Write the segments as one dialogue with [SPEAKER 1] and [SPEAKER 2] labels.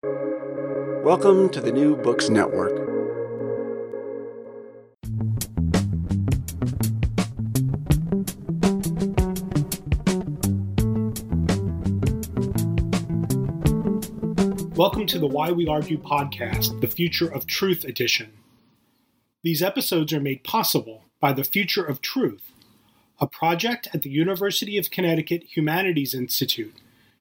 [SPEAKER 1] Welcome to the New Books Network.
[SPEAKER 2] Welcome to the Why We Argue podcast, the Future of Truth edition. These episodes are made possible by the Future of Truth, a project at the University of Connecticut Humanities Institute,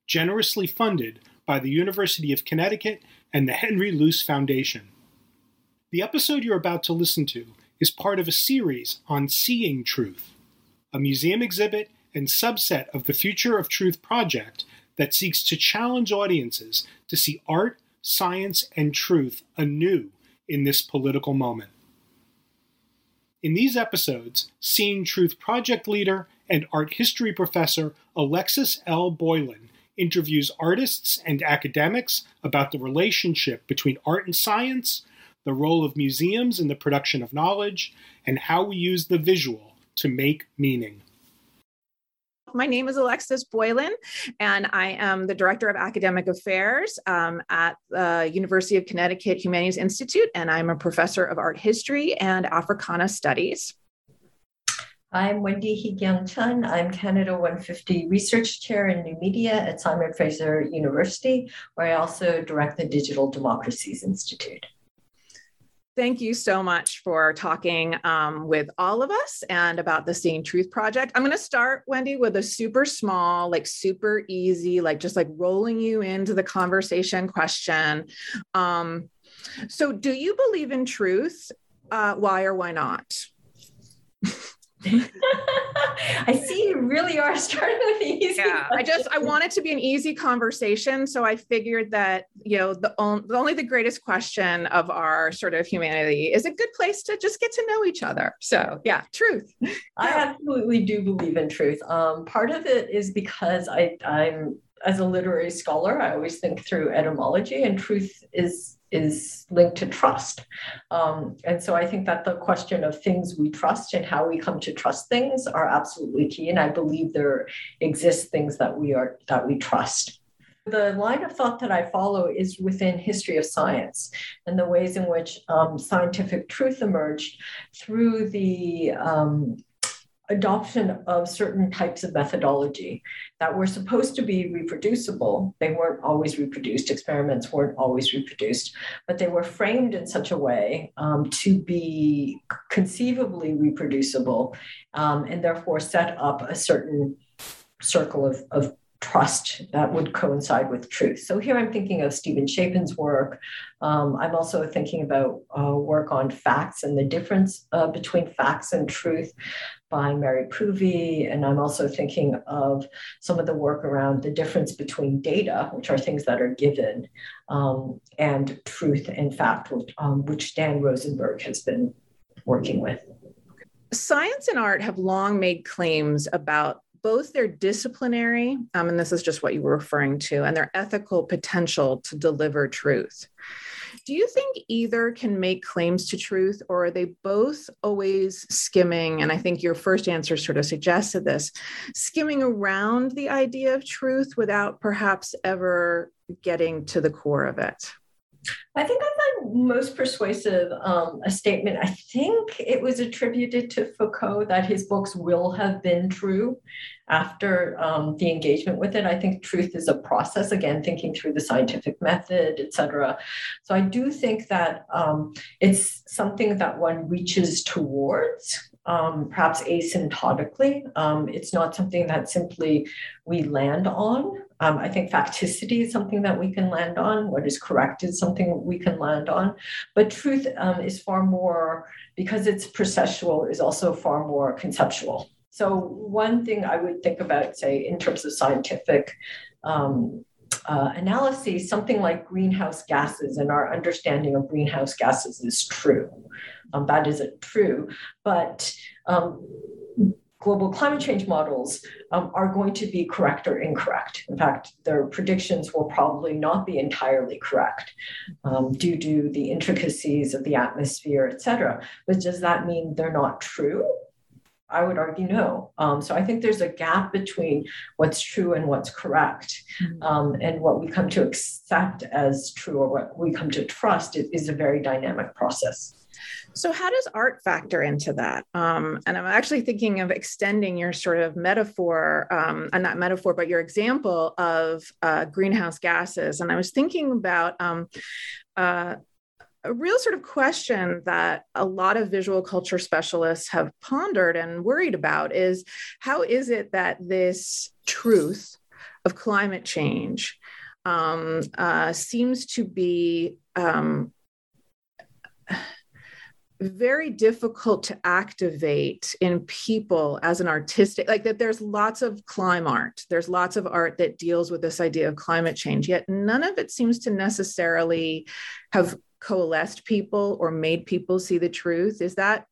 [SPEAKER 2] generously funded by the University of Connecticut and the Henry Luce Foundation. The episode you're about to listen to is part of a series on Seeing Truth, a museum exhibit and subset of the Future of Truth project that seeks to challenge audiences to see art, science, and truth anew in this political moment. In these episodes, Seeing Truth project leader and art history professor Alexis L. Boylan interviews artists and academics about the relationship between art and science, the role of museums in the production of knowledge, and how we use the visual to make meaning.
[SPEAKER 3] My name is Alexis Boylan, and I am the Director of Academic Affairs um, at the University of Connecticut Humanities Institute, and I'm a professor of art history and Africana studies.
[SPEAKER 4] I'm Wendy Hee-Kyung Chun. I'm Canada 150 Research Chair in New Media at Simon Fraser University, where I also direct the Digital Democracies Institute.
[SPEAKER 3] Thank you so much for talking um, with all of us and about the Seeing Truth Project. I'm going to start, Wendy, with a super small, like super easy, like just like rolling you into the conversation question. Um, so, do you believe in truth? Uh, why or why not?
[SPEAKER 4] I see you really are starting with easy.
[SPEAKER 3] Yeah, I just I want it to be an easy conversation, so I figured that you know the, on, only the greatest question of our sort of humanity is a good place to just get to know each other. So yeah, truth.
[SPEAKER 4] I absolutely do believe in truth. Um, part of it is because I I'm as a literary scholar, I always think through etymology, and truth is is linked to trust. Um, and so I think that the question of things we trust and how we come to trust things are absolutely key. And I believe there exist things that we are that we trust. The line of thought that I follow is within history of science and the ways in which um, scientific truth emerged through the um, adoption of certain types of methodology that were supposed to be reproducible. They weren't always reproduced, experiments weren't always reproduced, but they were framed in such a way um, to be conceivably reproducible um, and therefore set up a certain circle of, of trust that would coincide with truth. So here I'm thinking of Steven Shapin's work. Um, I'm also thinking about uh, work on facts and the difference uh, between facts and truth by Mary Poovey. And I'm also thinking of some of the work around the difference between data, which are things that are given, um, and truth and fact, which, um, which Dan Rosenberg has been working with.
[SPEAKER 3] Science and art have long made claims about both their disciplinary, um, and this is just what you were referring to, and their ethical potential to deliver truth. Do you think either can make claims to truth, or are they both always skimming? And I think your first answer sort of suggested this skimming around the idea of truth without perhaps ever getting to the core of it?
[SPEAKER 4] I think I find most persuasive um, a statement. I think it was attributed to Foucault that his books will have been true after um, the engagement with it. I think truth is a process, again, thinking through the scientific method, et cetera. So I do think that um, it's something that one reaches towards. Um, perhaps asymptotically. Um, it's not something that simply we land on. Um, I think facticity is something that we can land on. What is correct is something we can land on. But truth um, is far more, because it's processual, is also far more conceptual. So, one thing I would think about, say, in terms of scientific um, uh, something like greenhouse gases and our understanding of greenhouse gases is true. Um, that isn't true. But um, global climate change models um, are going to be correct or incorrect. In fact, their predictions will probably not be entirely correct um, due to the intricacies of the atmosphere, et cetera. But does that mean they're not true? I would argue no. Um, so I think there's a gap between what's true and what's correct. Mm-hmm. Um, and what we come to accept as true or what we come to trust is, is a very dynamic process.
[SPEAKER 3] So, how does art factor into that? Um, and I'm actually thinking of extending your sort of metaphor, um, uh, not metaphor, but your example of uh, greenhouse gases. And I was thinking about um, uh, a real sort of question that a lot of visual culture specialists have pondered and worried about is how is it that this truth of climate change um, uh, seems to be um, very difficult to activate in people as an artistic like that there's lots of climb art there's lots of art that deals with this idea of climate change yet none of it seems to necessarily have coalesced people or made people see the truth? Is that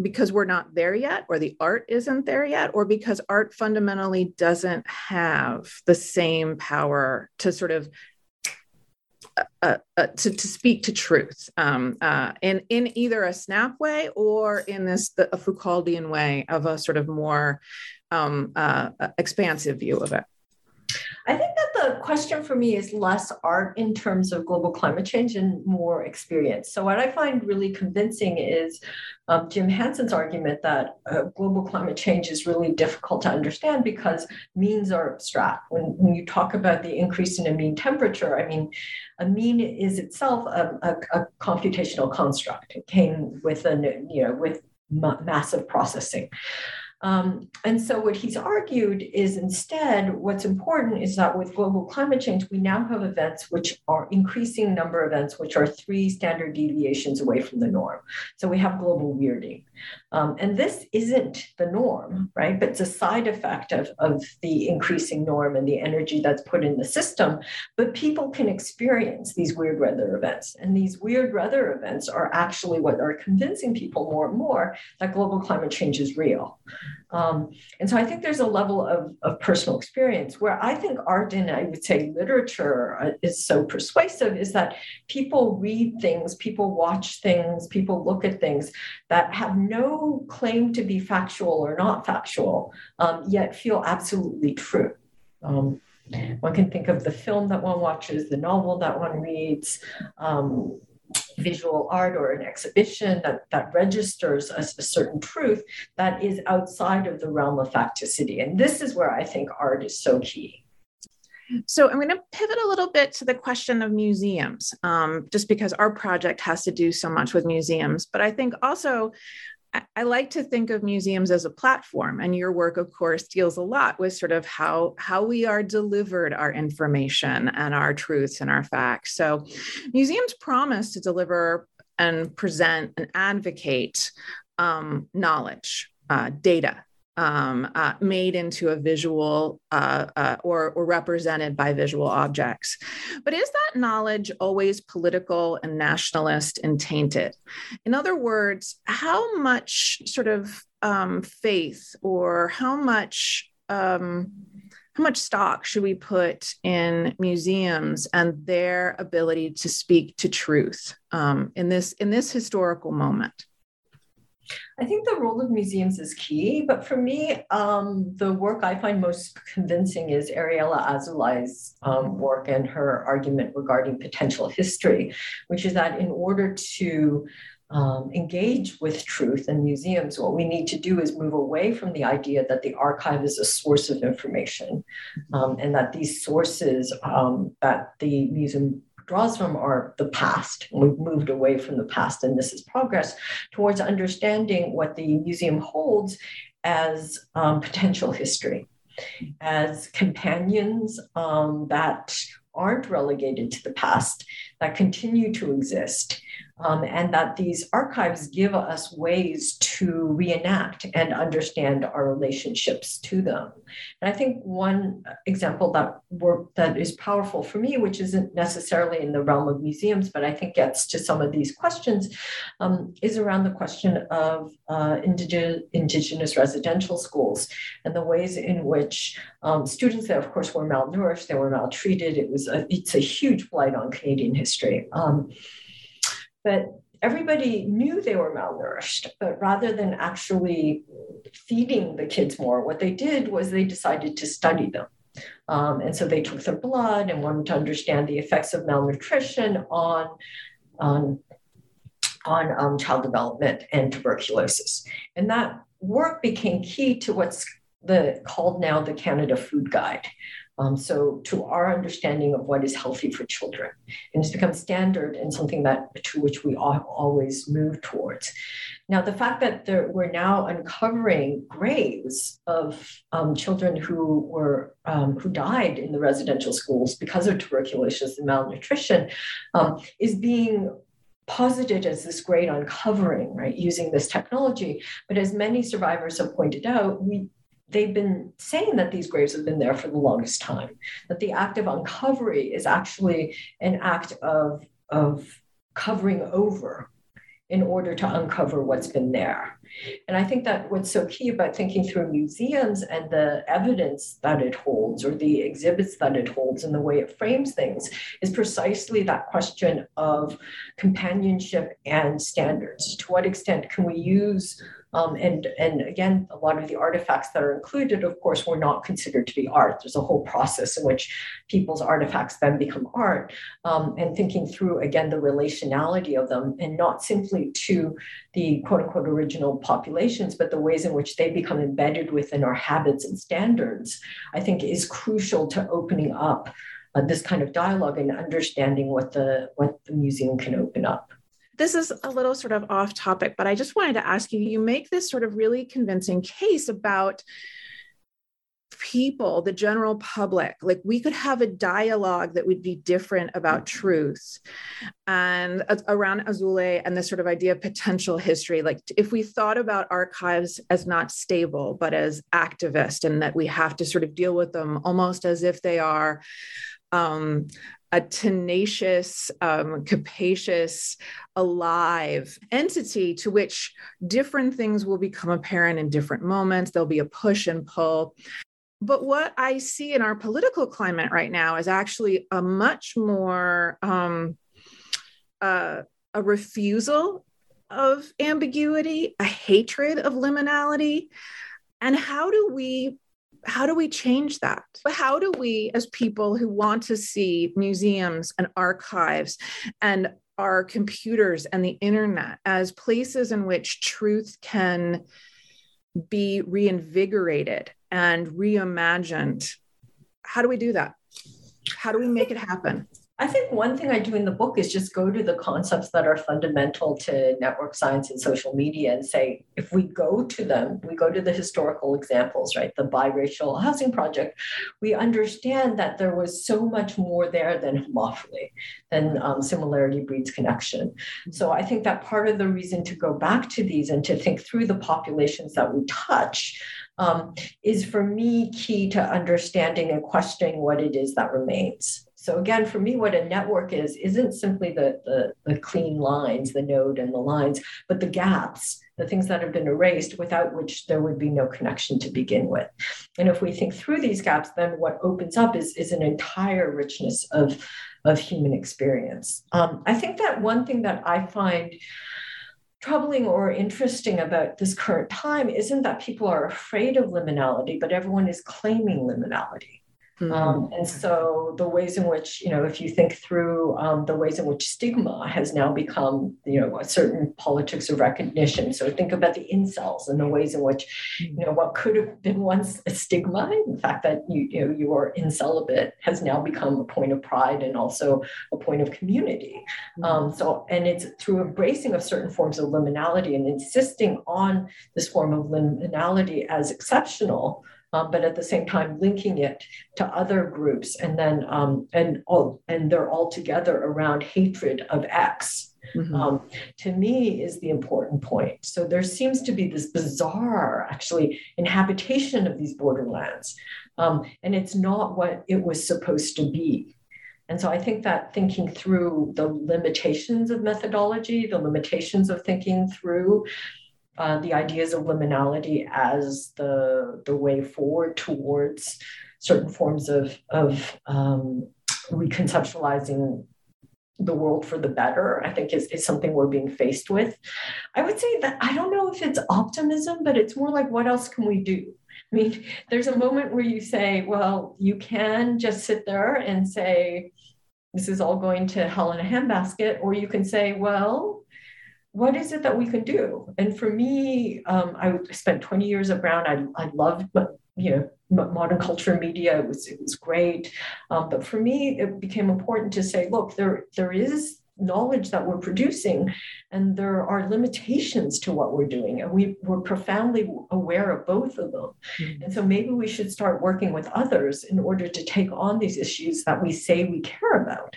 [SPEAKER 3] because we're not there yet, or the art isn't there yet, or because art fundamentally doesn't have the same power to sort of uh, uh, uh to, to speak to truth um, uh, in in either a snap way or in this the, a Foucauldian way of a sort of more um, uh, expansive view of it.
[SPEAKER 4] I think that the question for me is less art in terms of global climate change and more experience. So, what I find really convincing is um, Jim Hansen's argument that uh, global climate change is really difficult to understand because means are abstract. When, when you talk about the increase in a mean temperature, I mean, a mean is itself a, a, a computational construct. It came with a you know with massive processing. Um, and so, what he's argued is instead, what's important is that with global climate change, we now have events which are increasing number of events, which are three standard deviations away from the norm. So, we have global weirding. Um, and this isn't the norm, right? But it's a side effect of, of the increasing norm and the energy that's put in the system. But people can experience these weird weather events. And these weird weather events are actually what are convincing people more and more that global climate change is real. Um, and so I think there's a level of, of personal experience where I think art and I would say literature uh, is so persuasive is that people read things, people watch things, people look at things that have no claim to be factual or not factual, um, yet feel absolutely true. Um, one can think of the film that one watches, the novel that one reads, um, visual art or an exhibition that, that registers a, a, certain truth that is outside of the realm of facticity. And this is where I think art is so key.
[SPEAKER 3] So I'm going to pivot a little bit to the question of museums, um, just because our project has to do so much with museums. But I think also I like to think of museums as a platform, and your work, of course, deals a lot with sort of how how we are delivered our information and our truths and our facts. So, museums promise to deliver and present and advocate um, knowledge, uh, data, um, uh, made into a visual uh, uh, or, or represented by visual objects. But is that knowledge always political and nationalist and tainted? In other words, how much sort of um, faith or how much um, how much stock should we put in museums and their ability to speak to truth um, in this in this historical moment?
[SPEAKER 4] I think the role of museums is key, but for me, um, the work I find most convincing is Ariella Azoulay's um, work and her argument regarding potential history, which is that in order to um, engage with truth in museums, what we need to do is move away from the idea that the archive is a source of information um, and that these sources um, that the museum draws from are the past. We've moved away from the past, and this is progress towards understanding what the museum holds as um, potential history, as companions um, that aren't relegated to the past, that continue to exist, um, and that these archives give us ways to reenact and understand our relationships to them. And I think one example that work that is powerful for me, which isn't necessarily in the realm of museums, but I think gets to some of these questions, um, is around the question of uh, indigenous, indigenous residential schools and the ways in which um, students that, of course, were malnourished, they were maltreated. It was a, it's a huge blight on Canadian history. Um, but everybody knew they were malnourished, but rather than actually feeding the kids more, what they did was they decided to study them. Um, and so they took their blood and wanted to understand the effects of malnutrition on, on, on um, child development and tuberculosis. And that work became key to what's the called now the Canada Food Guide. Um, so to our understanding of what is healthy for children, and it's become standard and something that to which we always move towards. Now, the fact that there, we're now uncovering graves of um, children who were um, who died in the residential schools because of tuberculosis and malnutrition um, is being posited as this great uncovering, right, using this technology. But as many survivors have pointed out, we they've been saying that these graves have been there for the longest time, that the act of uncovery is actually an act of, of covering over in order to uncover what's been there. And I think that what's so key about thinking through museums and the evidence that it holds or the exhibits that it holds and the way it frames things is precisely that question of companionship and standards. To what extent can we use um, and, and again, a lot of the artifacts that are included, of course, were not considered to be art. There's a whole process in which people's artifacts then become art. Um, and thinking through, again, the relationality of them and not simply to the quote unquote original populations, but the ways in which they become embedded within our habits and standards, I think is crucial to opening up uh, this kind of dialogue and understanding what the what the museum can open up
[SPEAKER 3] this is a little sort of off topic, but I just wanted to ask you you make this sort of really convincing case about people, the general public, like we could have a dialogue that would be different about truth and around Azoulay and this sort of idea of potential history. Like if we thought about archives as not stable, but as activist, and that we have to sort of deal with them almost as if they are um, a tenacious, um, capacious, alive entity to which different things will become apparent in different moments. There'll be a push and pull. But what I see in our political climate right now is actually a much more um, uh, a refusal of ambiguity, a hatred of liminality. And how do we how do we change that? But How do we, as people who want to see museums and archives and our computers and the internet as places in which truth can be reinvigorated and reimagined, how do we do that? How do we make it happen?
[SPEAKER 4] I think one thing I do in the book is just go to the concepts that are fundamental to network science and social media and say, if we go to them, we go to the historical examples, right? The biracial housing project, we understand that there was so much more there than homophily, than um, similarity breeds connection. So I think that part of the reason to go back to these and to think through the populations that we touch um, is for me key to understanding and questioning what it is that remains. So again, for me, what a network is isn't simply the, the, the, clean lines, the node and the lines, but the gaps, the things that have been erased without which there would be no connection to begin with. And if we think through these gaps, then what opens up is, is an entire richness of, of human experience. Um, I think that one thing that I find troubling or interesting about this current time isn't that people are afraid of liminality, but everyone is claiming liminality. Mm-hmm. Um, and so the ways in which, you know, if you think through um, the ways in which stigma has now become, you know, a certain politics of recognition. So think about the incels and the ways in which, you know, what could have been once a stigma, the fact that you, you know, you are incelibate has now become a point of pride and also a point of community. Mm-hmm. Um, so, and it's through embracing of certain forms of liminality and insisting on this form of liminality as exceptional um, but at the same time linking it to other groups and then um, and all and they're all together around hatred of X. Mm-hmm. Um, to me is the important point. So there seems to be this bizarre, actually, inhabitation of these borderlands, um, and it's not what it was supposed to be. And so I think that thinking through the limitations of methodology, the limitations of thinking through uh, the ideas of liminality as the, the way forward towards certain forms of, of um, reconceptualizing the world for the better, I think is, is something we're being faced with. I would say that I don't know if it's optimism, but it's more like what else can we do? I mean, there's a moment where you say, well, you can just sit there and say, this is all going to hell in a handbasket, or you can say, well, what is it that we can do? And for me, um, I spent 20 years at Brown. I, I loved, you know, modern culture media. It was it was great, um, but for me, it became important to say, look, there there is knowledge that we're producing and there are limitations to what we're doing and we, we're profoundly aware of both of them mm-hmm. and so maybe we should start working with others in order to take on these issues that we say we care about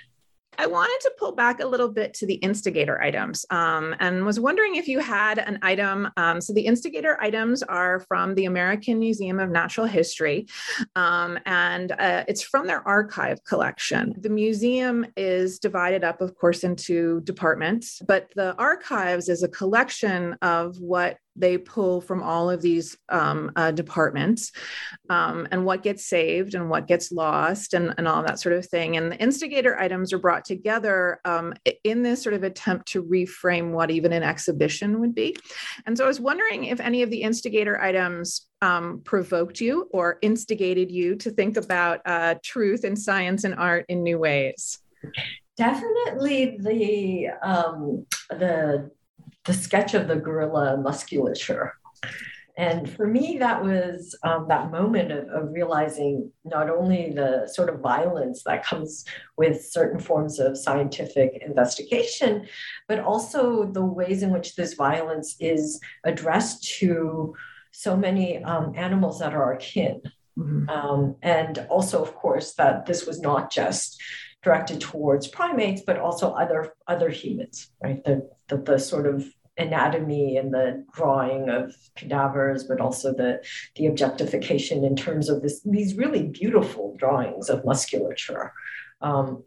[SPEAKER 3] I wanted to pull back a little bit to the instigator items um, and was wondering if you had an item. Um, so, the instigator items are from the American Museum of Natural History, um, and uh, it's from their archive collection. The museum is divided up, of course, into departments, but the archives is a collection of what they pull from all of these um, uh, departments um, and what gets saved and what gets lost and, and all that sort of thing. And the instigator items are brought together um, in this sort of attempt to reframe what even an exhibition would be. And so I was wondering if any of the instigator items um, provoked you or instigated you to think about uh, truth and science and art in new ways.
[SPEAKER 4] Definitely the um, the the sketch of the gorilla musculature. And for me, that was um, that moment of, of, realizing not only the sort of violence that comes with certain forms of scientific investigation, but also the ways in which this violence is addressed to so many um, animals that are akin. Mm-hmm. Um, and also, of course, that this was not just directed towards primates, but also other other humans, right? The, the, the sort of anatomy and the drawing of cadavers, but also the, the objectification in terms of this, these really beautiful drawings of musculature. Um,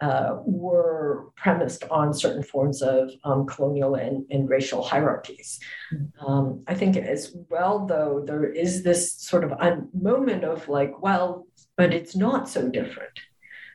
[SPEAKER 4] uh, were premised on certain forms of um, colonial and, and, racial hierarchies. Mm-hmm. Um, I think as well, though, there is this sort of un- moment of like, well, but it's not so different.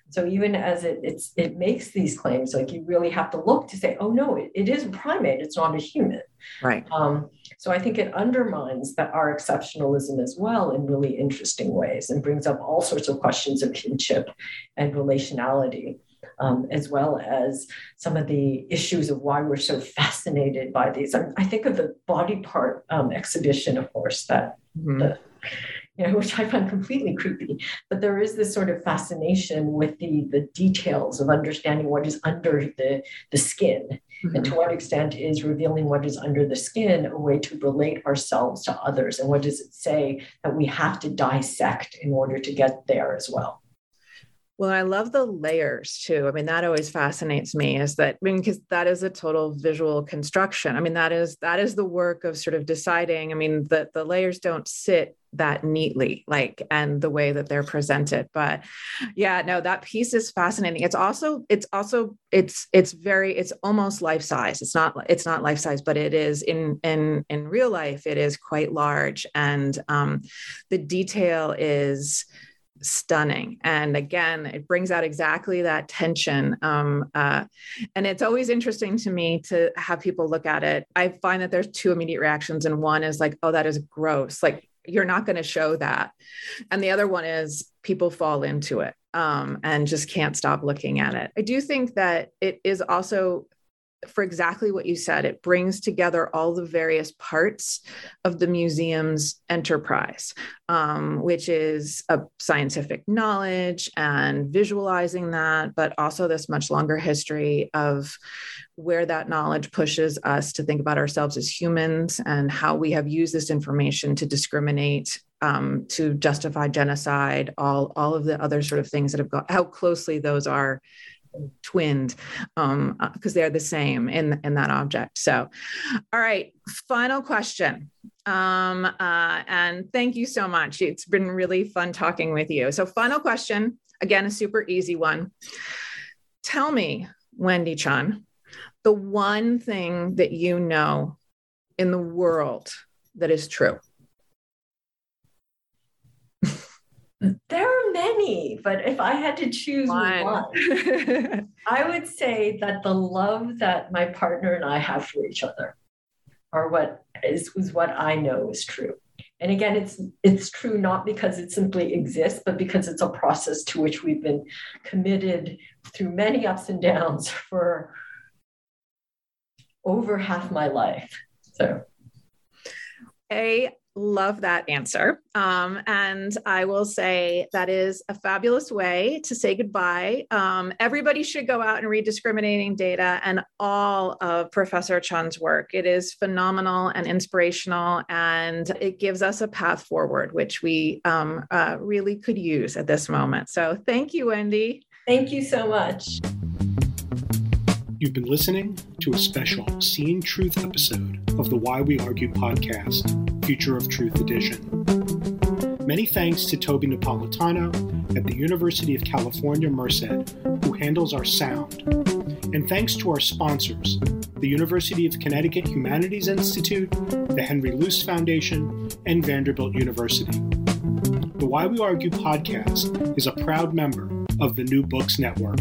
[SPEAKER 4] So even as it it's it makes these claims, like you really have to look to say, oh no, it, it is a primate, it's not a human.
[SPEAKER 3] Right.
[SPEAKER 4] Um, so I think it undermines that our exceptionalism as well in really interesting ways and brings up all sorts of questions of kinship and relationality. Um, as well as some of the issues of why we're so fascinated by these. I, I think of the body part um, exhibition, of course, that mm-hmm. the you know, which I find completely creepy. But there is this sort of fascination with the the details of understanding what is under the the skin, mm-hmm. and to what extent is revealing what is under the skin a way to relate ourselves to others, and what does it say that we have to dissect in order to get there as well.
[SPEAKER 3] Well, I love the layers too. I mean, that always fascinates me is that, I mean, because that is a total visual construction. I mean, that is that is the work of sort of deciding. I mean, the the layers don't sit that neatly, like and the way that they're presented. But yeah, no, that piece is fascinating. It's also, it's also, it's it's very, it's almost life size. It's not, it's not life size, but it is in in in real life, it is quite large. And um the detail is stunning and again it brings out exactly that tension um, uh, and it's always interesting to me to have people look at it i find that there's two immediate reactions and one is like oh that is gross like you're not going to show that. And the other one is people fall into it um, and just can't stop looking at it. I do think that it is also for exactly what you said. It brings together all the various parts of the museum's enterprise, um, which is a scientific knowledge and visualizing that, but also this much longer history of where that knowledge pushes us to think about ourselves as humans and how we have used this information to discriminate um, to justify genocide all all of the other sort of things that have got how closely those are twinned um because uh, they're the same in in that object. So all right final question. Um uh and thank you so much. It's been really fun talking with you. So final question again a super easy one. Tell me wendy chun the one thing that you know in the world that is true
[SPEAKER 4] There are many, but if I had to choose one, one I would say that the love that my partner and I have for each other are what is, is what I know is true. And again, it's it's true not because it simply exists, but because it's a process to which we've been committed through many ups and downs for over half my life. So
[SPEAKER 3] a love that answer. Um, and I will say that is a fabulous way to say goodbye. Um, everybody should go out and read Discriminating Data and all of Professor Chun's work. It is phenomenal and inspirational, and it gives us a path forward, which we um, uh, really could use at this moment. So thank you, Wendy.
[SPEAKER 4] Thank you so much.
[SPEAKER 2] You've been listening to a special Seeing Truth episode of the Why We Argue podcast, Future of Truth edition. Many thanks to Toby Napolitano at the University of California, Merced, who handles our sound. And thanks to our sponsors, the University of Connecticut Humanities Institute, the Henry Luce Foundation, and Vanderbilt University. The Why We Argue podcast is a proud member of the New Books Network.